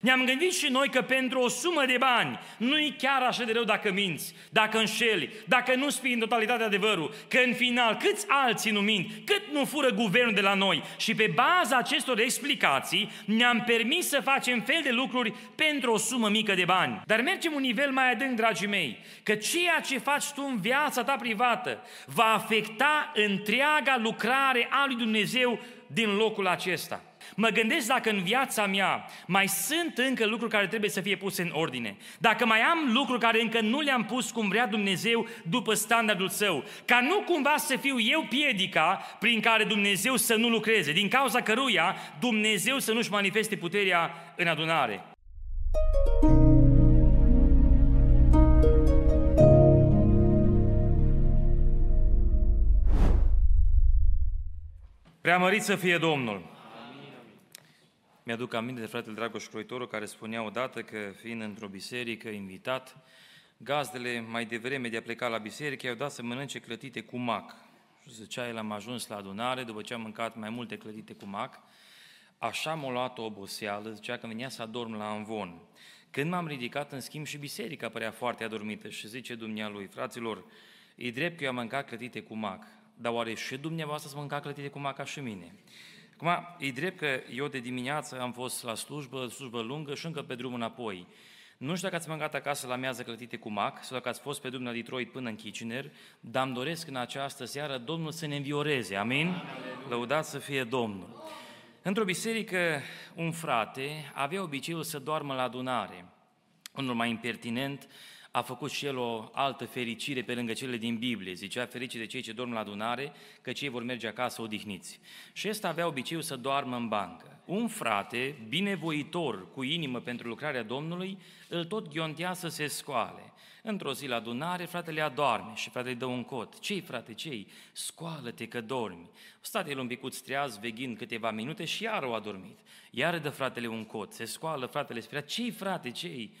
Ne-am gândit și noi că pentru o sumă de bani nu e chiar așa de rău dacă minți, dacă înșeli, dacă nu spui în totalitate adevărul, că în final câți alții nu mint, cât nu fură guvernul de la noi. Și pe baza acestor explicații ne-am permis să facem fel de lucruri pentru o sumă mică de bani. Dar mergem un nivel mai adânc, dragii mei, că ceea ce faci tu în viața ta privată va afecta întreaga lucrare a lui Dumnezeu din locul acesta. Mă gândesc dacă în viața mea mai sunt încă lucruri care trebuie să fie puse în ordine. Dacă mai am lucruri care încă nu le-am pus cum vrea Dumnezeu după standardul său. Ca nu cumva să fiu eu piedica prin care Dumnezeu să nu lucreze, din cauza căruia Dumnezeu să nu-și manifeste puterea în adunare. Preamărit să fie Domnul! Mi-aduc aminte de fratele Dragoș Croitoru care spunea odată că fiind într-o biserică invitat, gazdele mai devreme de a pleca la biserică i-au dat să mănânce clătite cu mac. Și zicea el, am ajuns la adunare după ce am mâncat mai multe clătite cu mac, așa m-a luat o oboseală, zicea că venea să adorm la anvon. Când m-am ridicat, în schimb, și biserica părea foarte adormită și zice dumnealui, fraților, e drept că eu am mâncat clătite cu mac, dar oare și dumneavoastră să mânca clătite cu mac ca și mine? Acum, e drept că eu de dimineață am fost la slujbă, slujbă lungă și încă pe drum înapoi. Nu știu dacă ați mâncat acasă la miază clătite cu mac sau dacă ați fost pe drum la Detroit până în Kitchener, dar îmi doresc în această seară Domnul să ne învioreze. Amin? Amin. Lăudați să fie Domnul. Într-o biserică, un frate avea obiceiul să doarmă la adunare. Unul mai impertinent a făcut și el o altă fericire pe lângă cele din Biblie. Zicea, ferice de cei ce dorm la adunare, că cei vor merge acasă odihniți. Și ăsta avea obiceiul să doarmă în bancă. Un frate, binevoitor, cu inimă pentru lucrarea Domnului, îl tot ghiontea să se scoale. Într-o zi la adunare, fratele adorme și fratele îi dă un cot. Ce-i, frate, ce-i? Scoală-te că dormi. Stat el un picuț treaz, veghind câteva minute și iar o adormit. Iar dă fratele un cot. Se scoală fratele, spunea, ce-i, frate, ce-i?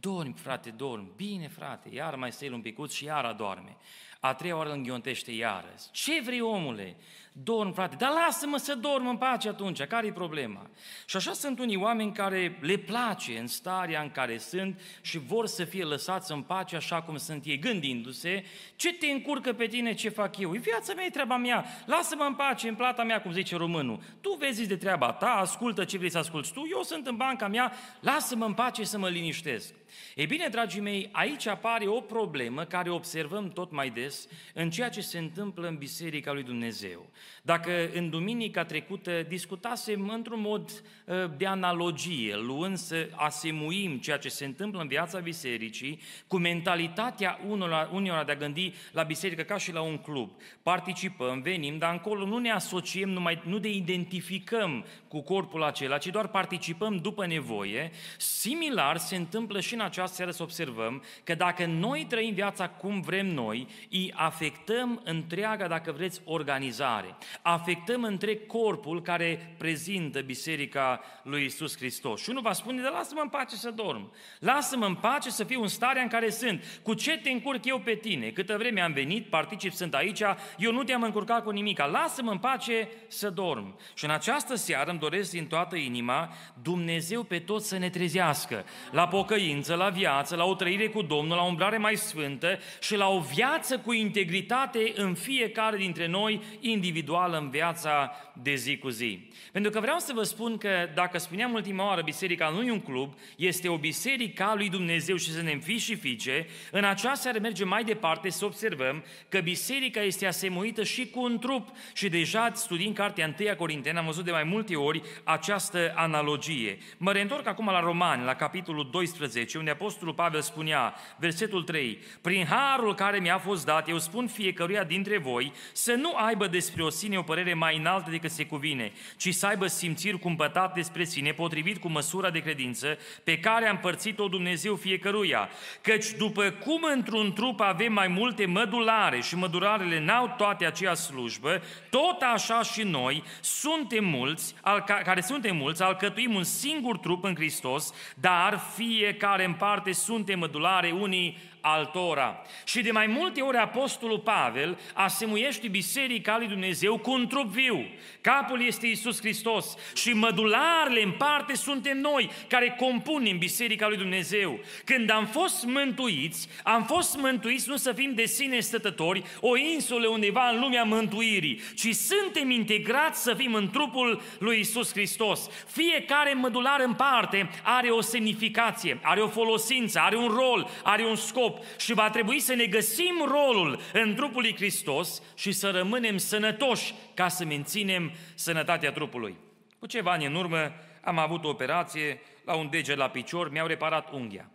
Dormi, frate, dormi. Bine, frate, iar mai stai un picuț și iar adorme. A treia oară îl înghiontește iară. Ce vrei, omule? Dorm, frate, dar lasă-mă să dorm în pace atunci, care e problema? Și așa sunt unii oameni care le place în starea în care sunt și vor să fie lăsați în pace așa cum sunt ei, gândindu-se, ce te încurcă pe tine, ce fac eu? E viața mea, e treaba mea, lasă-mă în pace, în plata mea, cum zice românul. Tu vezi de treaba ta, ascultă ce vrei să asculți tu, eu sunt în banca mea, lasă-mă în pace să mă liniștesc. Ei bine, dragii mei, aici apare o problemă care observăm tot mai des în ceea ce se întâmplă în Biserica lui Dumnezeu. Dacă în duminica trecută discutasem într-un mod ă, de analogie, luând să asemuim ceea ce se întâmplă în viața bisericii cu mentalitatea unora, unora de a gândi la biserică ca și la un club. Participăm, venim, dar încolo nu ne asociem, numai, nu de identificăm cu corpul acela, ci doar participăm după nevoie. Similar se întâmplă și în această seară să observăm că dacă noi trăim viața cum vrem noi, îi afectăm întreaga, dacă vreți, organizare afectăm întreg corpul care prezintă Biserica lui Isus Hristos. Și unul va spune, dar lasă-mă în pace să dorm. Lasă-mă în pace să fiu în starea în care sunt. Cu ce te încurc eu pe tine? Câtă vreme am venit, particip, sunt aici, eu nu te-am încurcat cu nimic. Lasă-mă în pace să dorm. Și în această seară îmi doresc din toată inima Dumnezeu pe toți să ne trezească. La pocăință, la viață, la o trăire cu Domnul, la o umblare mai sfântă și la o viață cu integritate în fiecare dintre noi individual actuală în viața de zi cu zi. Pentru că vreau să vă spun că, dacă spuneam ultima oară, biserica nu e un club, este o biserică a lui Dumnezeu și să ne fi și fice, în această seară mergem mai departe să observăm că biserica este asemuită și cu un trup. Și deja studiind cartea 1 Corinteni, am văzut de mai multe ori această analogie. Mă reîntorc acum la Romani, la capitolul 12, unde Apostolul Pavel spunea, versetul 3, Prin harul care mi-a fost dat, eu spun fiecăruia dintre voi să nu aibă despre o sine o părere mai înaltă decât se cuvine, ci să aibă simțiri cumpătat despre sine, potrivit cu măsura de credință pe care a împărțit-o Dumnezeu fiecăruia. Căci după cum într-un trup avem mai multe mădulare și mădularele n-au toate aceea slujbă, tot așa și noi suntem mulți, al, care suntem mulți, alcătuim un singur trup în Hristos, dar fiecare în parte suntem mădulare unii altora. Și de mai multe ori Apostolul Pavel asemuiește Biserica lui Dumnezeu cu un trup viu. Capul este Isus Hristos și mădularele în parte suntem noi care compunem Biserica lui Dumnezeu. Când am fost mântuiți, am fost mântuiți nu să fim de sine stătători, o insulă undeva în lumea mântuirii, ci suntem integrați să fim în trupul lui Isus Hristos. Fiecare mădular în parte are o semnificație, are o folosință, are un rol, are un scop și va trebui să ne găsim rolul în trupul lui Hristos și să rămânem sănătoși ca să menținem sănătatea trupului. Cu ceva ani în urmă am avut o operație la un deget la picior, mi-au reparat unghia.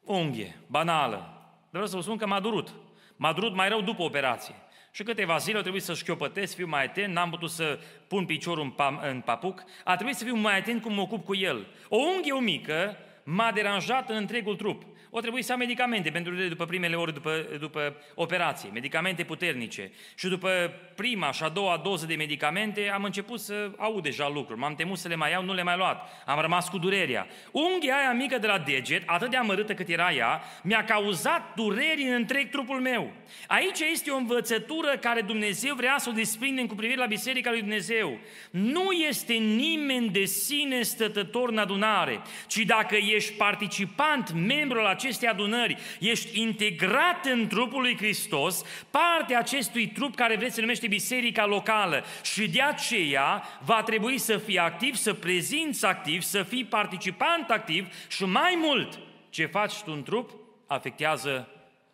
Unghie, banală. Dar vreau să vă spun că m-a durut. M-a durut mai rău după operație. Și câteva zile au trebuit să șchiopătesc, fiu mai atent, n-am putut să pun piciorul în, pam, în papuc, a trebuit să fiu mai atent cum mă ocup cu el. O unghie mică m-a deranjat în întregul trup o trebuie să am medicamente pentru după primele ori după, după operație, medicamente puternice. Și după prima și a doua doză de medicamente am început să aud deja lucruri. M-am temut să le mai iau, nu le mai luat. Am rămas cu durerea. Unghia aia mică de la deget, atât de amărâtă cât era ea, mi-a cauzat dureri în întreg trupul meu. Aici este o învățătură care Dumnezeu vrea să o desprindem cu privire la Biserica lui Dumnezeu. Nu este nimeni de sine stătător în adunare, ci dacă ești participant, membru al acestei adunări, ești integrat în trupul lui Hristos, parte acestui trup care vreți să numește biserica locală și de aceea va trebui să fii activ, să prezinți activ, să fii participant activ și mai mult, ce faci tu în trup afectează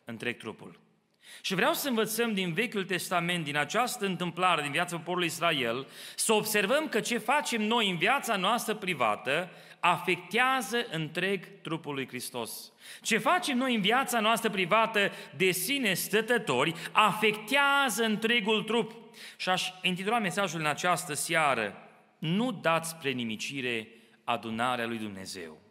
întreg trupul. Și vreau să învățăm din Vechiul Testament, din această întâmplare din viața poporului Israel, să observăm că ce facem noi în viața noastră privată afectează întreg trupul lui Hristos. Ce facem noi în viața noastră privată de sine stătători afectează întregul trup. Și aș intitula mesajul în această seară, nu dați spre nimicire adunarea lui Dumnezeu.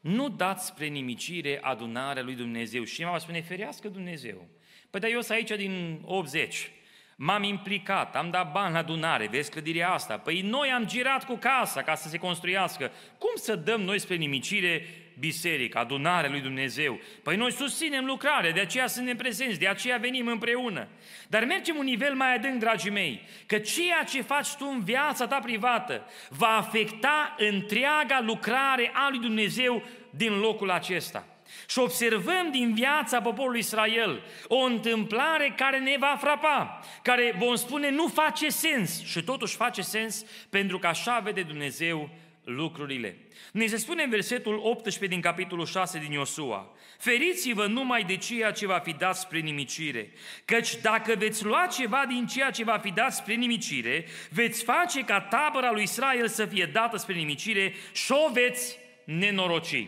Nu dați spre nimicire adunarea lui Dumnezeu. Și mă va spune, ferească Dumnezeu. Păi dar eu sunt aici din 80, m-am implicat, am dat bani la adunare, vezi clădirea asta. Păi noi am girat cu casa ca să se construiască. Cum să dăm noi spre nimicire biserica, adunarea lui Dumnezeu? Păi noi susținem lucrarea, de aceea suntem prezenți, de aceea venim împreună. Dar mergem un nivel mai adânc, dragii mei, că ceea ce faci tu în viața ta privată va afecta întreaga lucrare a lui Dumnezeu din locul acesta. Și observăm din viața poporului Israel o întâmplare care ne va frapa, care vom spune nu face sens și totuși face sens pentru că așa vede Dumnezeu lucrurile. Ne se spune în versetul 18 din capitolul 6 din Iosua, Feriți-vă numai de ceea ce va fi dat spre nimicire, căci dacă veți lua ceva din ceea ce va fi dat spre nimicire, veți face ca tabăra lui Israel să fie dată spre nimicire și o veți nenoroci.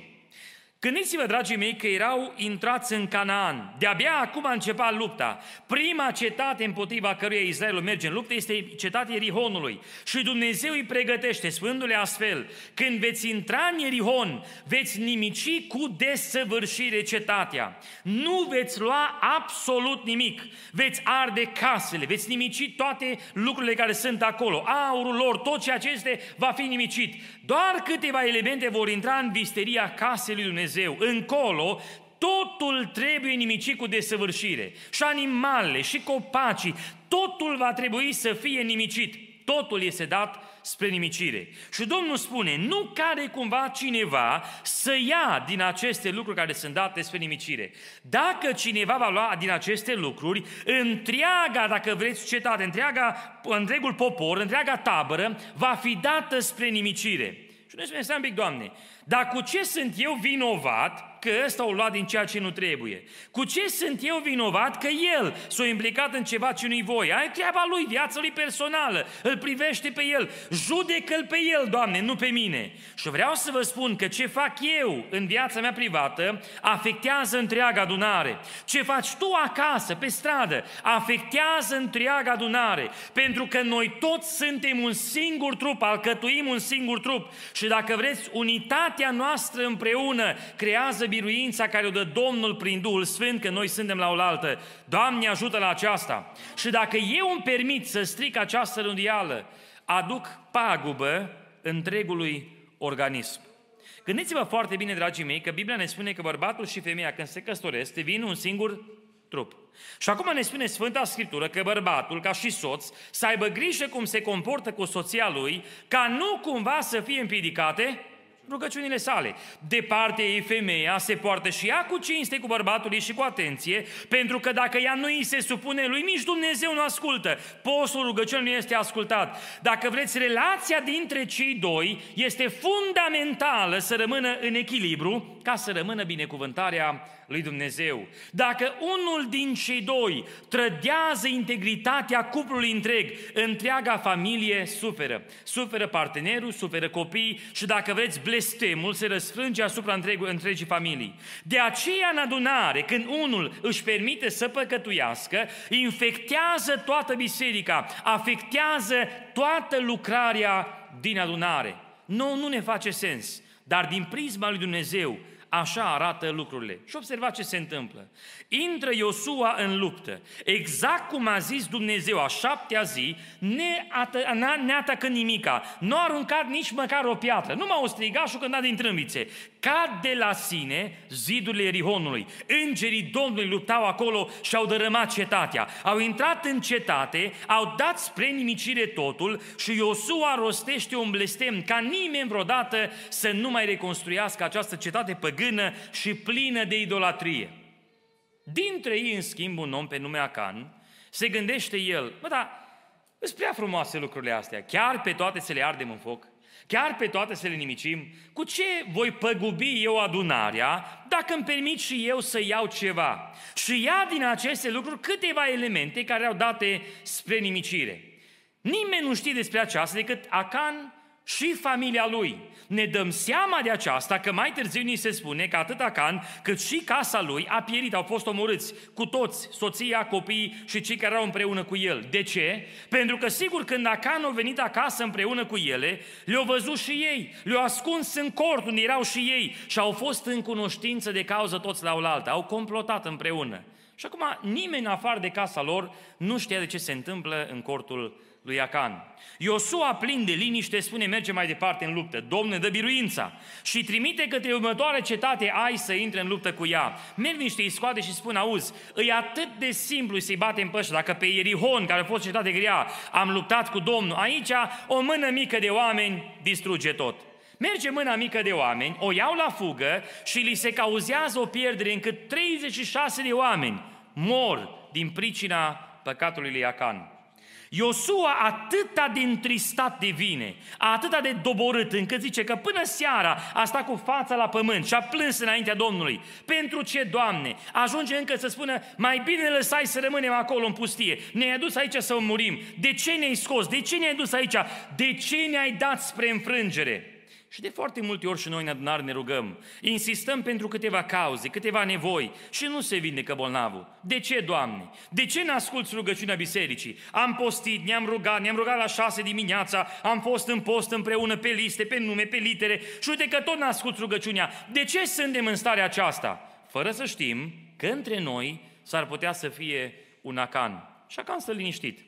Gândiți-vă, dragii mei, că erau intrați în Canaan. De-abia acum a început lupta. Prima cetate împotriva căruia Israelul merge în luptă este cetatea Erihonului. Și Dumnezeu îi pregătește, spându-le astfel, când veți intra în Erihon, veți nimici cu desăvârșire cetatea. Nu veți lua absolut nimic. Veți arde casele, veți nimici toate lucrurile care sunt acolo. Aurul lor, tot ceea ce este, va fi nimicit. Doar câteva elemente vor intra în visteria casei lui Dumnezeu. Încolo, totul trebuie nimicit cu desăvârșire. Și animalele, și copacii, totul va trebui să fie nimicit. Totul este dat spre nimicire. Și Domnul spune, nu care cumva cineva să ia din aceste lucruri care sunt date spre nimicire. Dacă cineva va lua din aceste lucruri, întreaga, dacă vreți, cetate, întreaga, întregul popor, întreaga tabără, va fi dată spre nimicire. Și noi spunem, un pic, Doamne, dar cu ce sunt eu vinovat că ăsta o luat din ceea ce nu trebuie? Cu ce sunt eu vinovat că el s-a implicat în ceva ce nu-i voie? Ai treaba lui, viața lui personală, îl privește pe el, judecă-l pe el, Doamne, nu pe mine. Și vreau să vă spun că ce fac eu în viața mea privată afectează întreaga adunare. Ce faci tu acasă, pe stradă, afectează întreaga adunare. Pentru că noi toți suntem un singur trup, alcătuim un singur trup. Și dacă vreți, unitatea noastră împreună creează biruința care o dă Domnul prin Duhul Sfânt, că noi suntem la oaltă. Doamne, ajută la aceasta! Și dacă eu îmi permit să stric această rânduială, aduc pagubă întregului organism. Gândiți-vă foarte bine, dragii mei, că Biblia ne spune că bărbatul și femeia, când se căsătoresc, devin un singur trup. Și acum ne spune Sfânta Scriptură că bărbatul, ca și soț, să aibă grijă cum se comportă cu soția lui, ca nu cumva să fie împiedicate rugăciunile sale. De parte ei femeia se poartă și ea cu cinste cu bărbatul ei și cu atenție, pentru că dacă ea nu îi se supune lui, nici Dumnezeu nu ascultă. Postul rugăciunii nu este ascultat. Dacă vreți, relația dintre cei doi este fundamentală să rămână în echilibru, ca să rămână binecuvântarea lui Dumnezeu. Dacă unul din cei doi trădează integritatea cuplului întreg, întreaga familie suferă. Suferă partenerul, suferă copiii și dacă vreți, blestemul se răsfrânge asupra întregii, întregii familii. De aceea, în adunare, când unul își permite să păcătuiască, infectează toată biserica, afectează toată lucrarea din adunare. Nu, nu ne face sens. Dar din prisma lui Dumnezeu, Așa arată lucrurile. Și observați ce se întâmplă. Intră Iosua în luptă. Exact cum a zis Dumnezeu a șaptea zi, ne atacă nimica. Nu a aruncat nici măcar o piatră. Nu m-au strigat și când din trâmbițe. Cad de la sine zidurile Erihonului. Îngerii Domnului luptau acolo și au dărâmat cetatea. Au intrat în cetate, au dat spre nimicire totul și Iosua rostește un blestem ca nimeni vreodată să nu mai reconstruiască această cetate păgână păgână și plină de idolatrie. Dintre ei, în schimb, un om pe nume Acan, se gândește el, mă, dar sunt prea frumoase lucrurile astea, chiar pe toate să le ardem în foc, chiar pe toate să le nimicim, cu ce voi păgubi eu adunarea dacă îmi permit și eu să iau ceva? Și ia din aceste lucruri câteva elemente care au date spre nimicire. Nimeni nu știe despre aceasta decât Acan și familia lui. Ne dăm seama de aceasta că mai târziu ni se spune că atât Acan cât și casa lui a pierit, au fost omorâți cu toți, soția, copiii și cei care erau împreună cu el. De ce? Pentru că sigur când Acan a venit acasă împreună cu ele, le-au văzut și ei, le-au ascuns în cort unde erau și ei și au fost în cunoștință de cauză toți la oaltă, au complotat împreună. Și acum nimeni afară de casa lor nu știa de ce se întâmplă în cortul lui Acan. Iosua, plin de liniște, spune, merge mai departe în luptă. Domne, dă biruința și trimite către următoare cetate ai să intre în luptă cu ea. Merg niște îi scoate și spun, auzi, e atât de simplu să-i batem pe Dacă pe Ierihon, care a fost cetate grea, am luptat cu Domnul, aici o mână mică de oameni distruge tot. Merge mâna mică de oameni, o iau la fugă și li se cauzează o pierdere încât 36 de oameni mor din pricina păcatului lui Acan. Iosua atâta de întristat devine, atâta de doborât, încât zice că până seara a stat cu fața la pământ și a plâns înaintea Domnului. Pentru ce, Doamne? Ajunge încă să spună, mai bine lăsai să rămânem acolo în pustie. Ne-ai adus aici să murim. De ce ne-ai scos? De ce ne-ai dus aici? De ce ne-ai dat spre înfrângere? Și de foarte multe ori și noi în adunare ne rugăm, insistăm pentru câteva cauze, câteva nevoi și nu se vindecă bolnavul. De ce, Doamne? De ce ne asculți rugăciunea bisericii? Am postit, ne-am rugat, ne-am rugat la șase dimineața, am fost în post împreună pe liste, pe nume, pe litere și uite că tot ne asculți rugăciunea. De ce suntem în starea aceasta? Fără să știm că între noi s-ar putea să fie un acan. Și acan stă liniștit.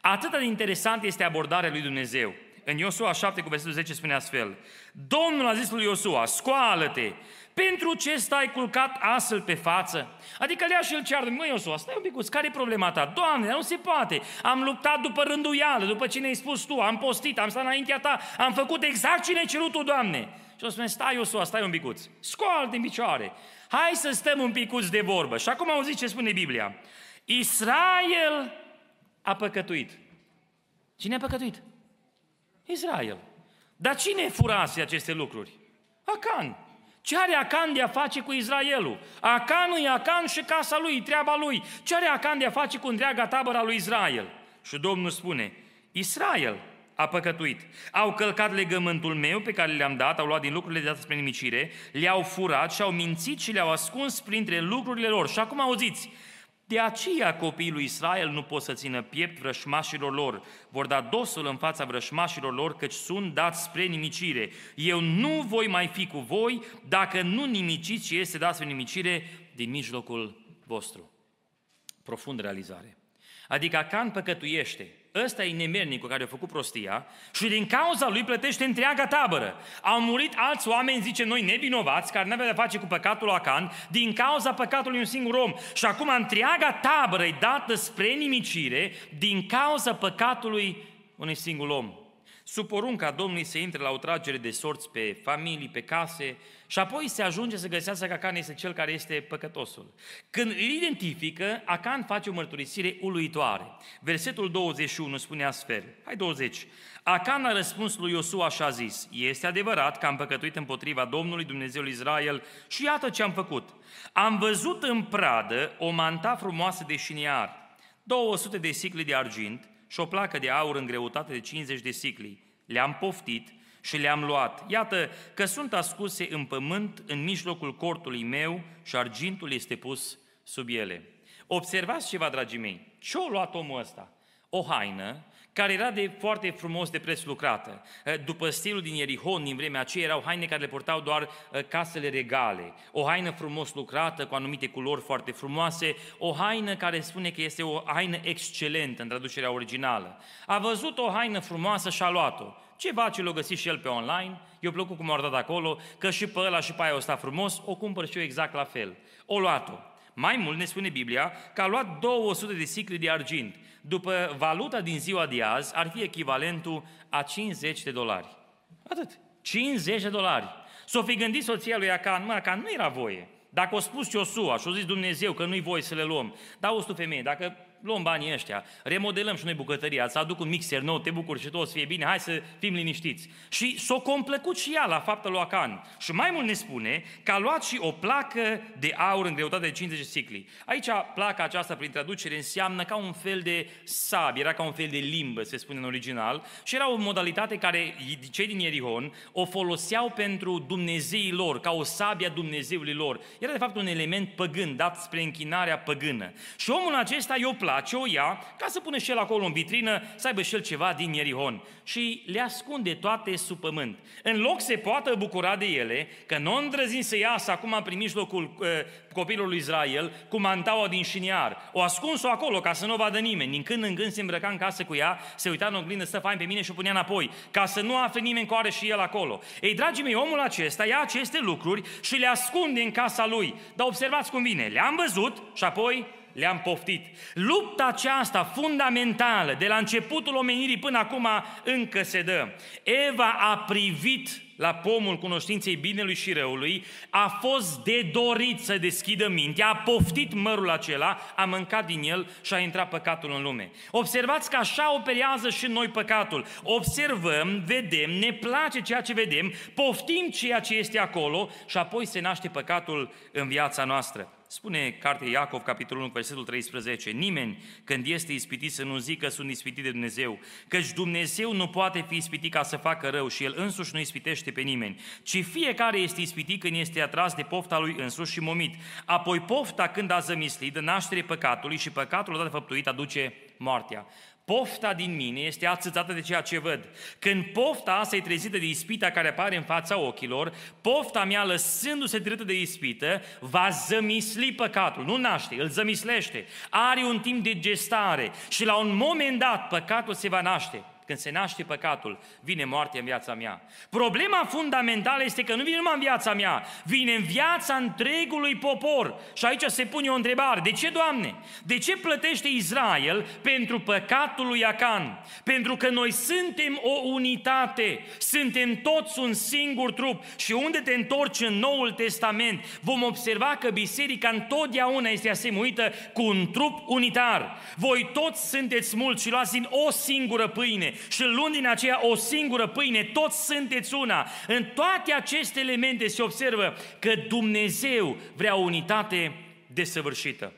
Atât de interesant este abordarea lui Dumnezeu. În Iosua 7 cu versetul 10 spune astfel, Domnul a zis lui Iosua, scoală-te, pentru ce stai culcat astfel pe față? Adică lea și el ceară, măi Iosua, stai un pic, care e problema ta? Doamne, nu se poate, am luptat după rânduială, după ce ne-ai spus tu, am postit, am stat înaintea ta, am făcut exact ce ne-ai cerut tu, Doamne. Și o spune, stai Iosua, stai un picuț, scoală din picioare, hai să stăm un picuț de vorbă. Și acum auziți ce spune Biblia. Israel a păcătuit. Cine a păcătuit? Israel. Dar cine furase aceste lucruri? Acan. Ce are Acan de a face cu Israelul? Acanul e Acan și casa lui, treaba lui. Ce are Acan de a face cu întreaga tabără a lui Israel? Și Domnul spune, Israel a păcătuit. Au călcat legământul meu pe care le-am dat, au luat din lucrurile date spre nimicire, le-au furat și au mințit și le-au ascuns printre lucrurile lor. Și acum auziți, de aceea copiii lui Israel nu pot să țină piept vrășmașilor lor. Vor da dosul în fața vrășmașilor lor, căci sunt dați spre nimicire. Eu nu voi mai fi cu voi dacă nu nimiciți și este dat spre nimicire din mijlocul vostru. Profund realizare. Adică Acan păcătuiește, ăsta e nemernicul care a făcut prostia și din cauza lui plătește întreaga tabără. Au murit alți oameni, zice noi, nevinovați, care n-aveau de face cu păcatul Acan, din cauza păcatului un singur om. Și acum întreaga tabără e dată spre nimicire din cauza păcatului unui singur om. Sub porunca Domnului se intre la o tragere de sorți pe familii, pe case și apoi se ajunge să găsească că Acan este cel care este păcătosul. Când îl identifică, Acan face o mărturisire uluitoare. Versetul 21 spune astfel, hai 20, Acan a răspuns lui Iosua și a zis, este adevărat că am păcătuit împotriva Domnului Dumnezeul Israel și iată ce am făcut. Am văzut în pradă o manta frumoasă de șiniar, 200 de sicli de argint, și o placă de aur în greutate de 50 de sicli. Le-am poftit și le-am luat. Iată că sunt ascuse în pământ în mijlocul cortului meu și argintul este pus sub ele. Observați ceva, dragii mei. Ce-a luat omul ăsta? O haină care era de foarte frumos de preț lucrată. Eh, după stilul din Ierihon, din vremea aceea, erau haine care le portau doar eh, casele regale. O haină frumos lucrată, cu anumite culori foarte frumoase, o haină care spune că este o haină excelentă în traducerea originală. A văzut o haină frumoasă și a luat-o. Ceva ce l-a găsit și el pe online, i-a plăcut cum a dat acolo, că și pe ăla și pe aia o sta frumos, o cumpăr și eu exact la fel. O luat-o. Mai mult ne spune Biblia că a luat 200 de sicli de argint după valuta din ziua de azi, ar fi echivalentul a 50 de dolari. Atât. 50 de dolari. S-o fi gândit soția lui Acan, mă, Acan nu era voie. Dacă o spus Iosua și o zis Dumnezeu că nu-i voie să le luăm, dar o tu femeie, dacă luăm banii ăștia, remodelăm și noi bucătăria, îți aduc un mixer nou, te bucuri și tot o să fie bine, hai să fim liniștiți. Și s-o complăcut și ea la faptul lui Acan. Și mai mult ne spune că a luat și o placă de aur în greutate de 50 sicli. Aici placa aceasta, prin traducere, înseamnă ca un fel de sabie, era ca un fel de limbă, se spune în original, și era o modalitate care cei din Ierihon o foloseau pentru Dumnezeii lor, ca o sabie a Dumnezeului lor. Era de fapt un element păgân, dat spre închinarea păgână. Și omul acesta i-o place, o ia, ca să pune și el acolo în vitrină, să aibă și el ceva din Ierihon. Și le ascunde toate sub pământ. În loc se poată bucura de ele, că nu îndrăzim să iasă acum prin mijlocul uh, copilului Israel, cu mantaua din șiniar. O ascuns-o acolo ca să nu o vadă nimeni. Din când în când se îmbrăca în casă cu ea, se uita în oglindă, stă fain pe mine și o punea înapoi, ca să nu afle nimeni că are și el acolo. Ei, dragii mei, omul acesta ia aceste lucruri și le ascunde în casa lui. Dar observați cum vine. Le-am văzut și apoi le-am poftit. Lupta aceasta fundamentală, de la începutul omenirii până acum, încă se dă. Eva a privit la pomul cunoștinței binelui și răului, a fost de dorit să deschidă mintea, a poftit mărul acela, a mâncat din el și a intrat păcatul în lume. Observați că așa operează și noi păcatul. Observăm, vedem, ne place ceea ce vedem, poftim ceea ce este acolo și apoi se naște păcatul în viața noastră. Spune cartea Iacov, capitolul 1, versetul 13, nimeni când este ispitit să nu zică sunt ispitit de Dumnezeu, căci Dumnezeu nu poate fi ispitit ca să facă rău și El însuși nu ispitește pe nimeni, ci fiecare este ispitit când este atras de pofta lui însuși și momit. Apoi pofta când a zămislit, de naștere păcatului și păcatul odată făptuit aduce moartea. Pofta din mine este atâțată de ceea ce văd. Când pofta asta e trezită de ispita care apare în fața ochilor, pofta mea, lăsându-se trezită de ispită, va zămisli păcatul. Nu naște, îl zămislește. Are un timp de gestare și la un moment dat păcatul se va naște. Când se naște păcatul, vine moartea în viața mea. Problema fundamentală este că nu vine numai în viața mea, vine în viața întregului popor. Și aici se pune o întrebare. De ce, Doamne? De ce plătește Israel pentru păcatul lui Acan? Pentru că noi suntem o unitate, suntem toți un singur trup. Și unde te întorci în Noul Testament, vom observa că biserica întotdeauna este asemuită cu un trup unitar. Voi toți sunteți mulți și luați din o singură pâine și luând din aceea o singură pâine, toți sunteți una. În toate aceste elemente se observă că Dumnezeu vrea o unitate desăvârșită.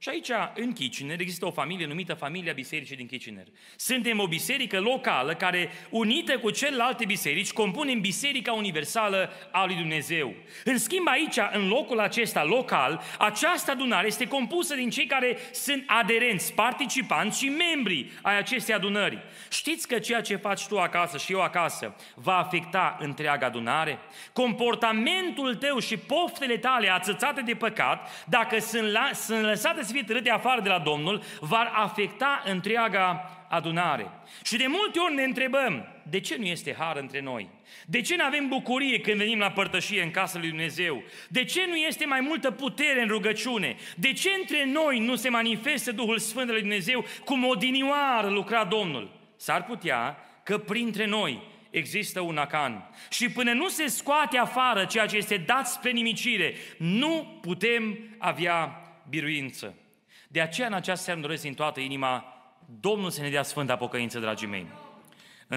Și aici, în Kitchener, există o familie numită Familia Bisericii din Kitchener. Suntem o biserică locală care, unită cu celelalte biserici, compunem Biserica Universală a lui Dumnezeu. În schimb, aici, în locul acesta local, această adunare este compusă din cei care sunt aderenți, participanți și membri ai acestei adunări. Știți că ceea ce faci tu acasă și eu acasă va afecta întreaga adunare? Comportamentul tău și poftele tale ațățate de păcat, dacă sunt, la, sunt lăsate să fie târâte afară de la Domnul, va afecta întreaga adunare. Și de multe ori ne întrebăm, de ce nu este har între noi? De ce nu avem bucurie când venim la părtășie în casa lui Dumnezeu? De ce nu este mai multă putere în rugăciune? De ce între noi nu se manifestă Duhul Sfânt al lui Dumnezeu cum odinioară lucra Domnul? S-ar putea că printre noi există un acan. Și până nu se scoate afară ceea ce este dat spre nimicire, nu putem avea biruință. De aceea în această seară doresc din toată inima Domnul să ne dea sfânta pocăință, dragii mei.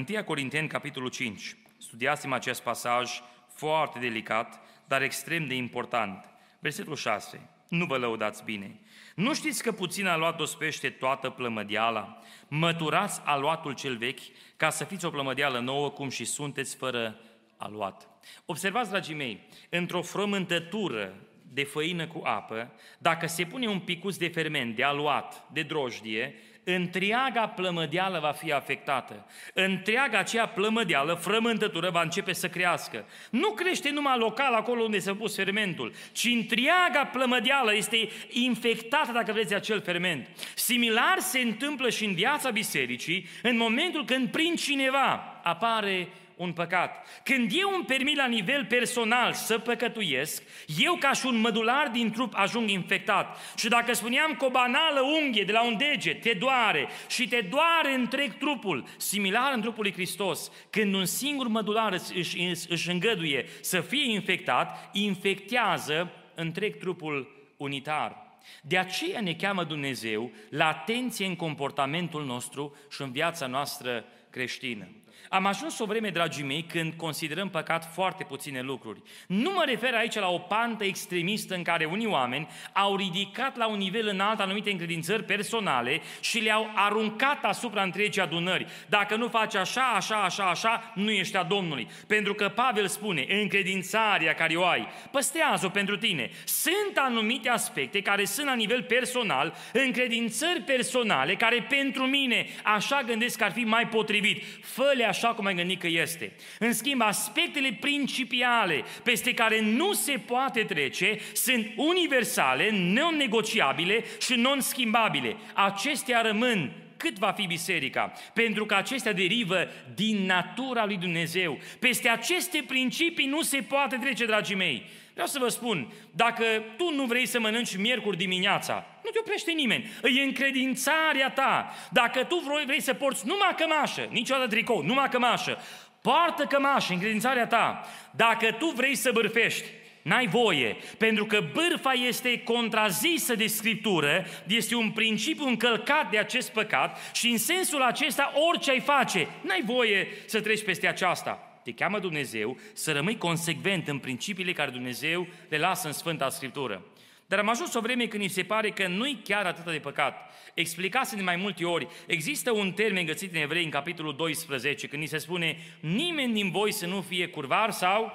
1 Corinteni, capitolul 5. Studiasim acest pasaj foarte delicat, dar extrem de important. Versetul 6. Nu vă lăudați bine. Nu știți că puțin a luat dospește toată plămădeala? Măturați aluatul cel vechi ca să fiți o plămădeală nouă, cum și sunteți fără aluat. Observați, dragii mei, într-o frământătură de făină cu apă, dacă se pune un picuț de ferment, de aluat, de drojdie, întreaga plămădeală va fi afectată. Întreaga aceea plămădeală, frământătură, va începe să crească. Nu crește numai local acolo unde s-a pus fermentul, ci întreaga plămădeală este infectată, dacă vreți, de acel ferment. Similar se întâmplă și în viața bisericii, în momentul când prin cineva apare un păcat. Când eu îmi permit la nivel personal să păcătuiesc, eu ca și un mădular din trup ajung infectat. Și dacă spuneam că o banală unghie de la un deget te doare și te doare întreg trupul, similar în trupul lui Hristos, când un singur mădular își, își, își îngăduie să fie infectat, infectează întreg trupul unitar. De aceea ne cheamă Dumnezeu la atenție în comportamentul nostru și în viața noastră creștină. Am ajuns o vreme, dragii mei, când considerăm păcat foarte puține lucruri. Nu mă refer aici la o pantă extremistă în care unii oameni au ridicat la un nivel înalt anumite încredințări personale și le-au aruncat asupra întregii adunări. Dacă nu faci așa, așa, așa, așa, nu ești a Domnului. Pentru că Pavel spune, încredințarea care o ai, păstrează-o pentru tine. Sunt anumite aspecte care sunt la nivel personal, încredințări personale, care pentru mine așa gândesc că ar fi mai potrivit. Fă-le așa așa cum ai gândit că este. În schimb, aspectele principiale peste care nu se poate trece sunt universale, non-negociabile și non-schimbabile. Acestea rămân cât va fi biserica, pentru că acestea derivă din natura lui Dumnezeu. Peste aceste principii nu se poate trece, dragii mei. Vreau să vă spun, dacă tu nu vrei să mănânci miercuri dimineața, nu te oprește nimeni. E încredințarea ta. Dacă tu vrei să porți numai cămașă, niciodată tricou, numai cămașă, poartă cămașă, încredințarea ta. Dacă tu vrei să bârfești, N-ai voie, pentru că bârfa este contrazisă de Scriptură, este un principiu încălcat de acest păcat și în sensul acesta orice ai face, n-ai voie să treci peste aceasta te cheamă Dumnezeu să rămâi consecvent în principiile care Dumnezeu le lasă în Sfânta Scriptură. Dar am ajuns o vreme când îi se pare că nu-i chiar atât de păcat. Explicase de mai multe ori, există un termen găsit în Evrei în capitolul 12, când ni se spune nimeni din voi să nu fie curvar sau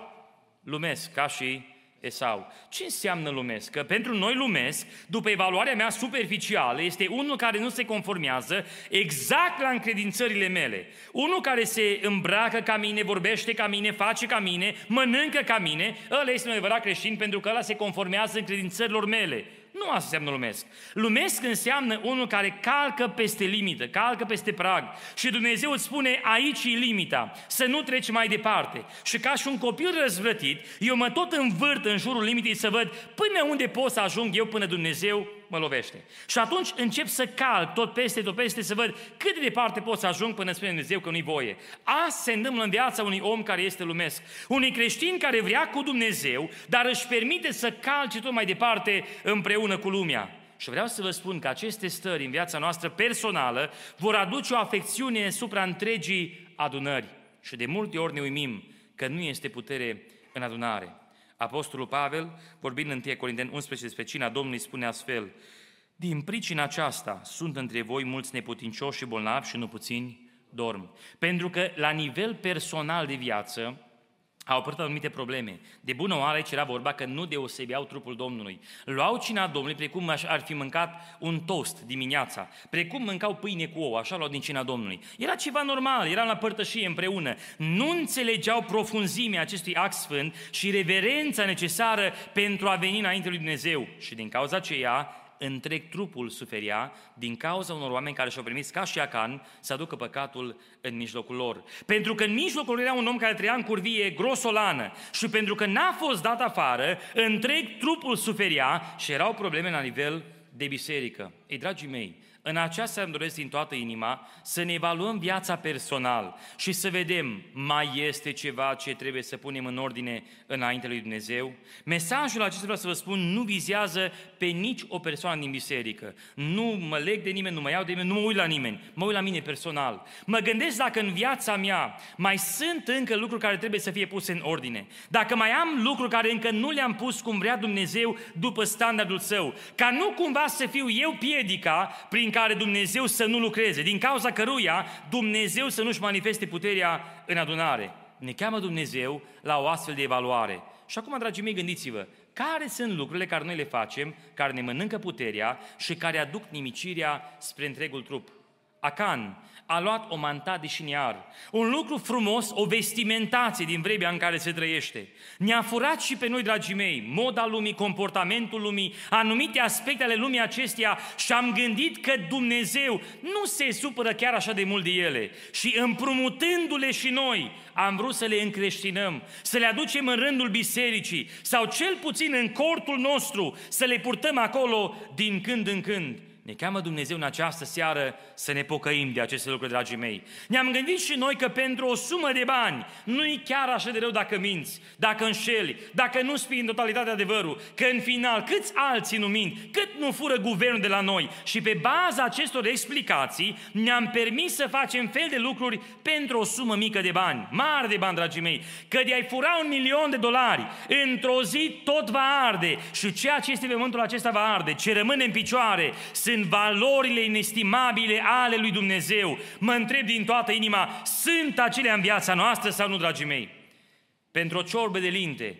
lumesc, ca și Esau. Ce înseamnă lumesc? Că pentru noi lumesc, după evaluarea mea superficială, este unul care nu se conformează exact la încredințările mele. Unul care se îmbracă ca mine, vorbește ca mine, face ca mine, mănâncă ca mine, ăla este un adevărat creștin pentru că ăla se conformează încredințărilor mele. Nu asta înseamnă lumesc. Lumesc înseamnă unul care calcă peste limită, calcă peste prag. Și Dumnezeu îți spune, aici e limita, să nu treci mai departe. Și ca și un copil răzvrătit, eu mă tot învârt în jurul limitei să văd până unde pot să ajung eu până Dumnezeu mă lovește. Și atunci încep să calc tot peste, tot peste, să văd cât de departe pot să ajung până spune Dumnezeu că nu-i voie. Asta se întâmplă în viața unui om care este lumesc. Unui creștin care vrea cu Dumnezeu, dar își permite să calce tot mai departe împreună cu lumea. Și vreau să vă spun că aceste stări în viața noastră personală vor aduce o afecțiune asupra întregii adunări. Și de multe ori ne uimim că nu este putere în adunare. Apostolul Pavel, vorbind în 1 Corinteni 11 despre cina Domnului, spune astfel, din pricina aceasta sunt între voi mulți neputincioși și bolnavi și nu puțini dorm. Pentru că la nivel personal de viață, au apărut anumite probleme. De bună oară aici era vorba că nu deosebeau trupul Domnului. Luau cina Domnului precum ar fi mâncat un toast dimineața, precum mâncau pâine cu ou, așa luau din cina Domnului. Era ceva normal, era la părtășie împreună. Nu înțelegeau profunzimea acestui act sfânt și reverența necesară pentru a veni înainte lui Dumnezeu. Și din cauza aceea întreg trupul suferia din cauza unor oameni care și-au permis ca și Acan să aducă păcatul în mijlocul lor. Pentru că în mijlocul lor era un om care trăia în curvie grosolană și pentru că n-a fost dat afară, întreg trupul suferia și erau probleme la nivel de biserică. Ei, dragii mei, în aceasta îmi doresc din toată inima să ne evaluăm viața personal și să vedem mai este ceva ce trebuie să punem în ordine înainte lui Dumnezeu. Mesajul acesta vreau să vă spun nu vizează pe nici o persoană din biserică. Nu mă leg de nimeni, nu mă iau de nimeni, nu mă uit la nimeni, mă uit la mine personal. Mă gândesc dacă în viața mea mai sunt încă lucruri care trebuie să fie puse în ordine. Dacă mai am lucruri care încă nu le-am pus cum vrea Dumnezeu după standardul său. Ca nu cumva să fiu eu piedica prin care Dumnezeu să nu lucreze, din cauza căruia Dumnezeu să nu-și manifeste puterea în adunare. Ne cheamă Dumnezeu la o astfel de evaluare. Și acum, dragii mei, gândiți-vă, care sunt lucrurile care noi le facem, care ne mănâncă puterea și care aduc nimicirea spre întregul trup? Acan a luat o manta de șiniar, un lucru frumos, o vestimentație din vremea în care se trăiește. Ne-a furat și pe noi, dragii mei, moda lumii, comportamentul lumii, anumite aspecte ale lumii acesteia și am gândit că Dumnezeu nu se supără chiar așa de mult de ele. Și împrumutându-le și noi, am vrut să le încreștinăm, să le aducem în rândul bisericii sau cel puțin în cortul nostru, să le purtăm acolo din când în când. Ne cheamă Dumnezeu în această seară să ne pocăim de aceste lucruri, dragii mei. Ne-am gândit și noi că pentru o sumă de bani nu-i chiar așa de rău dacă minți, dacă înșeli, dacă nu spui în totalitate adevărul, că în final câți alții nu mint, cât nu fură guvernul de la noi. Și pe baza acestor explicații ne-am permis să facem fel de lucruri pentru o sumă mică de bani, mare de bani, dragii mei. Că de-ai fura un milion de dolari, într-o zi tot va arde și ceea ce este pe momentul acesta va arde, ce rămâne în picioare, sunt sunt valorile inestimabile ale lui Dumnezeu. Mă întreb din toată inima, sunt acelea în viața noastră sau nu, dragii mei? Pentru o ciorbă de linte,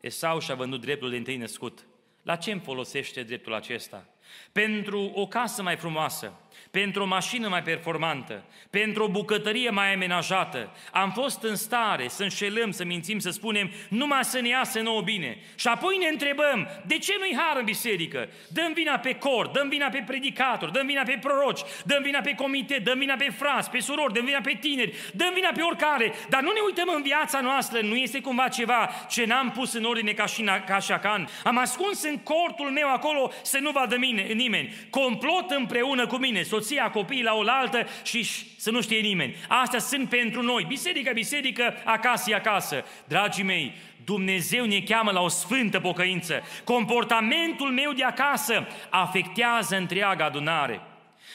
Esau și-a vândut dreptul de întâi născut. La ce îmi folosește dreptul acesta? Pentru o casă mai frumoasă, pentru o mașină mai performantă, pentru o bucătărie mai amenajată. Am fost în stare să înșelăm, să mințim, să spunem, numai să ne iasă nouă bine. Și apoi ne întrebăm, de ce nu-i har în biserică? Dăm vina pe cor, dăm vina pe predicator, dăm vina pe proroci, dăm vina pe comitet, dăm vina pe frați, pe surori, dăm vina pe tineri, dăm vina pe oricare. Dar nu ne uităm în viața noastră, nu este cumva ceva ce n-am pus în ordine ca și, ca și acan. Am ascuns în cortul meu acolo să nu vadă mine, nimeni. Complot împreună cu mine, soția, copiii la oaltă și să nu știe nimeni. Astea sunt pentru noi. Biserică, biserică, acasă, acasă. Dragii mei, Dumnezeu ne cheamă la o sfântă pocăință. Comportamentul meu de acasă afectează întreaga adunare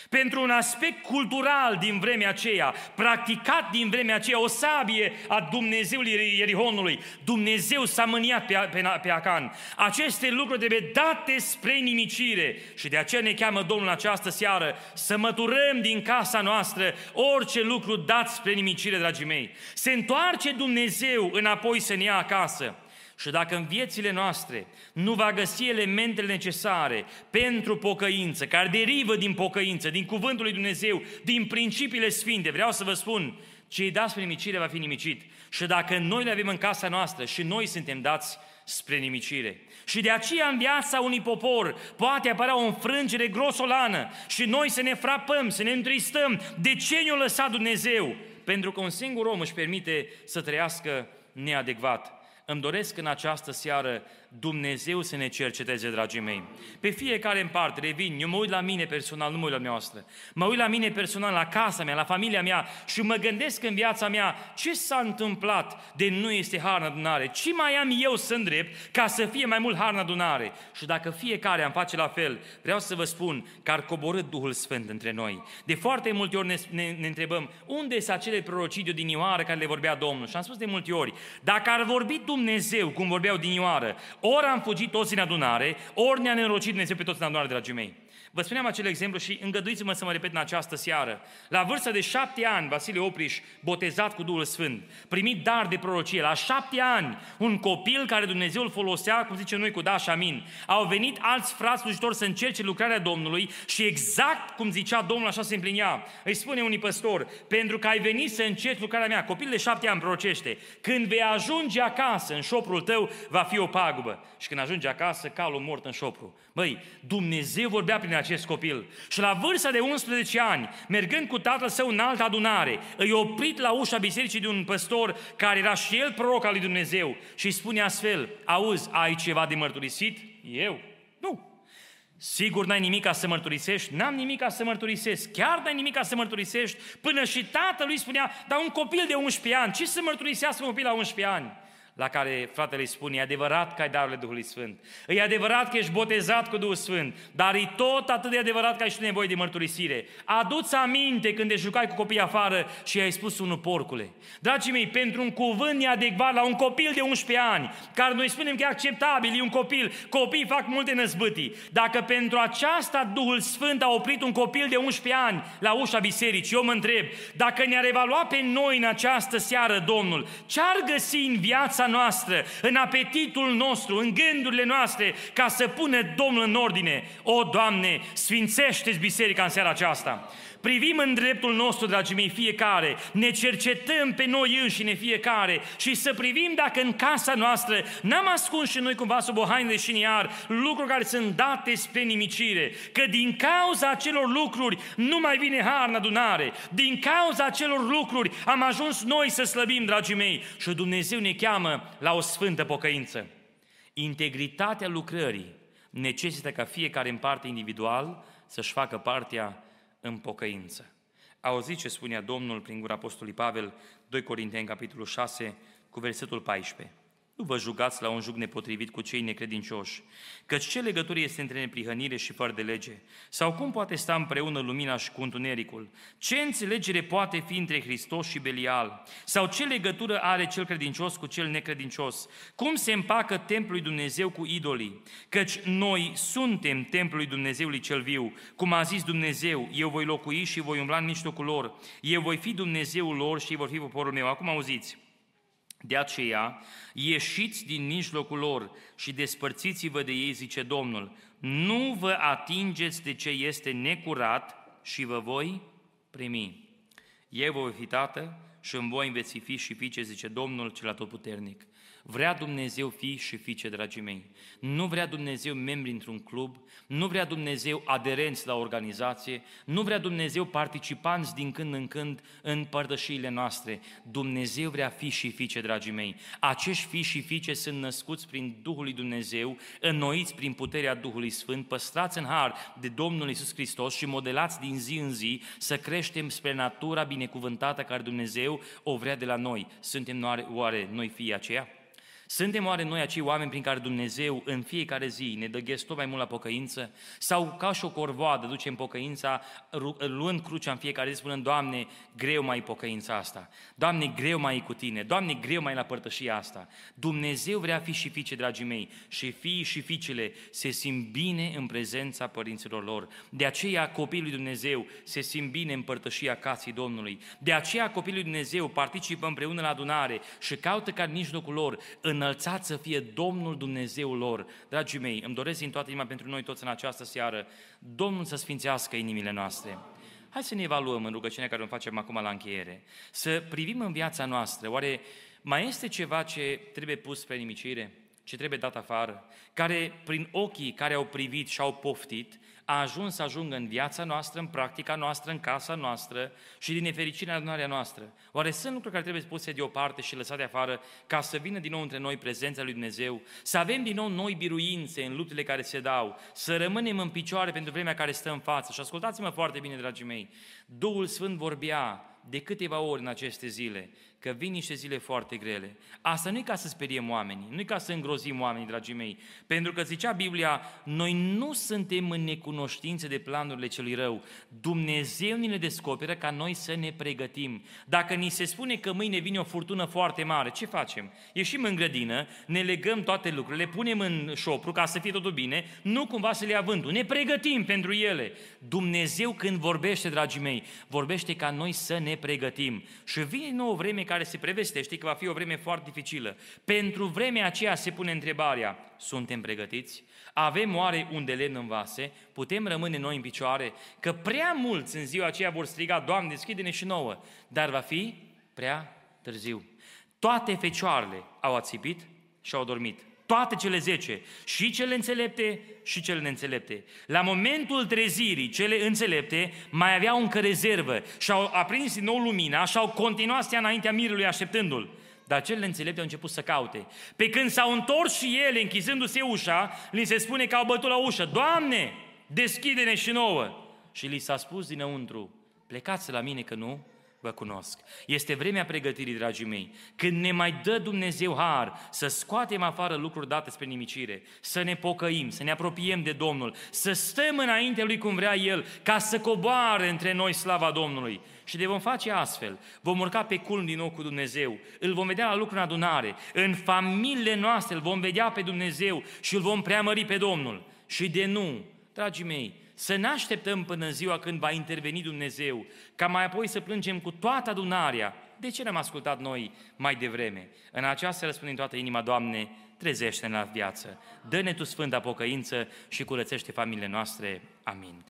pentru un aspect cultural din vremea aceea, practicat din vremea aceea, o sabie a Dumnezeului Ierihonului. Dumnezeu s-a mâniat pe, pe, pe Acan. Aceste lucruri trebuie date spre nimicire și de aceea ne cheamă Domnul această seară să măturăm din casa noastră orice lucru dat spre nimicire, dragii mei. Se întoarce Dumnezeu înapoi să ne ia acasă. Și dacă în viețile noastre nu va găsi elementele necesare pentru pocăință, care derivă din pocăință, din cuvântul lui Dumnezeu, din principiile sfinte, vreau să vă spun, ce îi dați spre nimicire va fi nimicit. Și dacă noi le avem în casa noastră și noi suntem dați spre nimicire. Și de aceea în viața unui popor poate apărea o înfrângere grosolană și noi să ne frapăm, să ne întristăm. De ce ne-a lăsat Dumnezeu? Pentru că un singur om își permite să trăiască neadecvat. Îmi doresc în această seară Dumnezeu să ne cerceteze, dragii mei. Pe fiecare în parte, revin, eu mă uit la mine personal, nu mă uit la noastră. Mă uit la mine personal, la casa mea, la familia mea și mă gândesc în viața mea ce s-a întâmplat de nu este har în adunare. Ce mai am eu să îndrept ca să fie mai mult har în adunare? Și dacă fiecare am face la fel, vreau să vă spun că ar coborât Duhul Sfânt între noi. De foarte multe ori ne, ne, ne întrebăm, unde sunt acele prorocii din Ioară care le vorbea Domnul? Și am spus de multe ori, dacă ar vorbi Dumnezeu cum vorbeau din Ioară, ori am fugit toți în adunare, ori ne-a nerocit Dumnezeu pe toți în adunare, dragii mei. Vă spuneam acel exemplu și îngăduiți-mă să mă repet în această seară. La vârsta de șapte ani, Vasile Opriș, botezat cu Duhul Sfânt, primit dar de prorocie. La șapte ani, un copil care Dumnezeu îl folosea, cum zice noi, cu da și amin. Au venit alți frați slujitori să încerce lucrarea Domnului și exact cum zicea Domnul, așa se împlinea. Îi spune unui păstor, pentru că ai venit să încerci lucrarea mea, copil de șapte ani prorocește, când vei ajunge acasă în șoprul tău, va fi o pagubă. Și când ajunge acasă, calul mort în șopru. Băi, Dumnezeu vorbea prin acest copil. Și la vârsta de 11 ani, mergând cu tatăl său în altă adunare, îi oprit la ușa bisericii de un păstor care era și el proroc al lui Dumnezeu și îi spune astfel, auzi, ai ceva de mărturisit? Eu? Nu. Sigur n-ai nimic ca să mărturisești? N-am nimic ca să mărturisesc. Chiar n-ai nimic ca să mărturisești? Până și tatălui spunea, dar un copil de 11 ani, ce să mărturisească un copil la 11 ani? La care fratele îi spune, e adevărat că ai darurile Duhului Sfânt, e adevărat că ești botezat cu Duhul Sfânt, dar e tot atât de adevărat că ai și nevoie de mărturisire. Adu-ți aminte când te jucai cu copii afară și ai spus unul porcule. Dragii mei, pentru un cuvânt neadecvat la un copil de 11 ani, care noi spunem că e acceptabil, e un copil, copiii fac multe năzbâtii. Dacă pentru aceasta Duhul Sfânt a oprit un copil de 11 ani la ușa bisericii, eu mă întreb, dacă ne-ar evalua pe noi în această seară Domnul, ce-ar găsi în viața noastră, în apetitul nostru, în gândurile noastre, ca să pună Domnul în ordine. O, Doamne, sfințește-ți biserica în seara aceasta. Privim în dreptul nostru, dragii mei, fiecare, ne cercetăm pe noi înșine fiecare. Și să privim dacă în casa noastră n-am ascuns și noi cumva sub o haină de șiniar lucruri care sunt date spre nimicire, că din cauza acelor lucruri nu mai vine har în adunare, din cauza acelor lucruri am ajuns noi să slăbim, dragii mei, și Dumnezeu ne cheamă la o sfântă pocăință. Integritatea lucrării necesită ca fiecare în parte individual să-și facă partea în pocăință. Auziți ce spunea Domnul prin gura Apostolului Pavel, 2 Corinteni, capitolul 6, cu versetul 14. Nu vă jugați la un jug nepotrivit cu cei necredincioși, căci ce legătură este între neprihănire și fără de lege? Sau cum poate sta împreună lumina și cu întunericul? Ce înțelegere poate fi între Hristos și Belial? Sau ce legătură are cel credincios cu cel necredincios? Cum se împacă templul Dumnezeu cu idolii? Căci noi suntem templul lui Dumnezeului cel viu. Cum a zis Dumnezeu, eu voi locui și voi umbla în mijlocul lor. Eu voi fi Dumnezeul lor și ei vor fi poporul meu. Acum auziți, de aceea, ieșiți din mijlocul lor și despărțiți-vă de ei, zice Domnul. Nu vă atingeți de ce este necurat și vă voi primi. Eu voi fi tată și în voi veți fi și fiice, zice Domnul cel atotputernic. Vrea Dumnezeu fi și fiice, dragii mei. Nu vrea Dumnezeu membri într-un club, nu vrea Dumnezeu aderenți la organizație, nu vrea Dumnezeu participanți din când în când în părtășiile noastre. Dumnezeu vrea fi și fiice, dragii mei. Acești fi și fiice sunt născuți prin Duhul lui Dumnezeu, înnoiți prin puterea Duhului Sfânt, păstrați în har de Domnul Isus Hristos și modelați din zi în zi să creștem spre natura binecuvântată care Dumnezeu o vrea de la noi. Suntem oare noi fii aceia? Suntem oare noi acei oameni prin care Dumnezeu în fiecare zi ne dă tot mai mult la pocăință? Sau ca și o corvoadă ducem pocăința luând crucea în fiecare zi spunând, Doamne, greu mai pocăința asta. Doamne, greu mai e cu Tine. Doamne, greu mai la părtășia asta. Dumnezeu vrea fi și fiice, dragii mei, și fiii și fiicele se simt bine în prezența părinților lor. De aceea copiii lui Dumnezeu se simt bine în părtășia casei Domnului. De aceea copiii lui Dumnezeu participă împreună la adunare și caută ca în mijlocul lor în înălțat să fie Domnul Dumnezeul lor. Dragii mei, îmi doresc din toată inima pentru noi toți în această seară, Domnul să sfințească inimile noastre. Hai să ne evaluăm în rugăciunea care o facem acum la încheiere. Să privim în viața noastră. Oare mai este ceva ce trebuie pus spre nimicire? Ce trebuie dat afară? Care, prin ochii care au privit și au poftit, a ajuns să ajungă în viața noastră, în practica noastră, în casa noastră și din nefericire în adunarea noastră? Oare sunt lucruri care trebuie puse deoparte și lăsate afară ca să vină din nou între noi prezența lui Dumnezeu, să avem din nou noi biruințe în luptele care se dau, să rămânem în picioare pentru vremea care stă în față? Și ascultați-mă foarte bine, dragii mei, Duhul Sfânt vorbea de câteva ori în aceste zile că vin niște zile foarte grele. Asta nu e ca să speriem oamenii, nu e ca să îngrozim oamenii, dragii mei. Pentru că zicea Biblia, noi nu suntem în necunoștință de planurile celui rău. Dumnezeu ni le descoperă ca noi să ne pregătim. Dacă ni se spune că mâine vine o furtună foarte mare, ce facem? Ieșim în grădină, ne legăm toate lucrurile, le punem în șopru ca să fie totul bine, nu cumva să le ia vântul. Ne pregătim pentru ele. Dumnezeu când vorbește, dragii mei, vorbește ca noi să ne pregătim. Și vine nouă vreme care se prevestește că va fi o vreme foarte dificilă. Pentru vremea aceea se pune întrebarea, suntem pregătiți? Avem oare un de lemn în vase? Putem rămâne noi în picioare? Că prea mulți în ziua aceea vor striga, Doamne, deschide-ne și nouă, dar va fi prea târziu. Toate fecioarele au ațipit și au dormit. Toate cele zece, și cele înțelepte și cele neînțelepte. La momentul trezirii, cele înțelepte mai aveau încă rezervă și au aprins din nou lumina și au continuat să înaintea mirului așteptându-l. Dar cele înțelepte au început să caute. Pe când s-au întors și ele, închizându-se ușa, li se spune că au bătut la ușă, Doamne, deschide-ne și nouă! Și li s-a spus dinăuntru, plecați la mine că nu vă cunosc. Este vremea pregătirii, dragii mei, când ne mai dă Dumnezeu har să scoatem afară lucruri date spre nimicire, să ne pocăim, să ne apropiem de Domnul, să stăm înainte Lui cum vrea El, ca să coboare între noi slava Domnului. Și de vom face astfel, vom urca pe culm din nou cu Dumnezeu, îl vom vedea la lucru în adunare, în familiile noastre îl vom vedea pe Dumnezeu și îl vom preamări pe Domnul. Și de nu, dragii mei, să ne așteptăm până în ziua când va interveni Dumnezeu, ca mai apoi să plângem cu toată adunarea. De ce n-am ascultat noi mai devreme? În această răspundem toată inima, Doamne, trezește-ne la viață. Dă-ne Tu sfânta pocăință și curățește familiile noastre. Amin.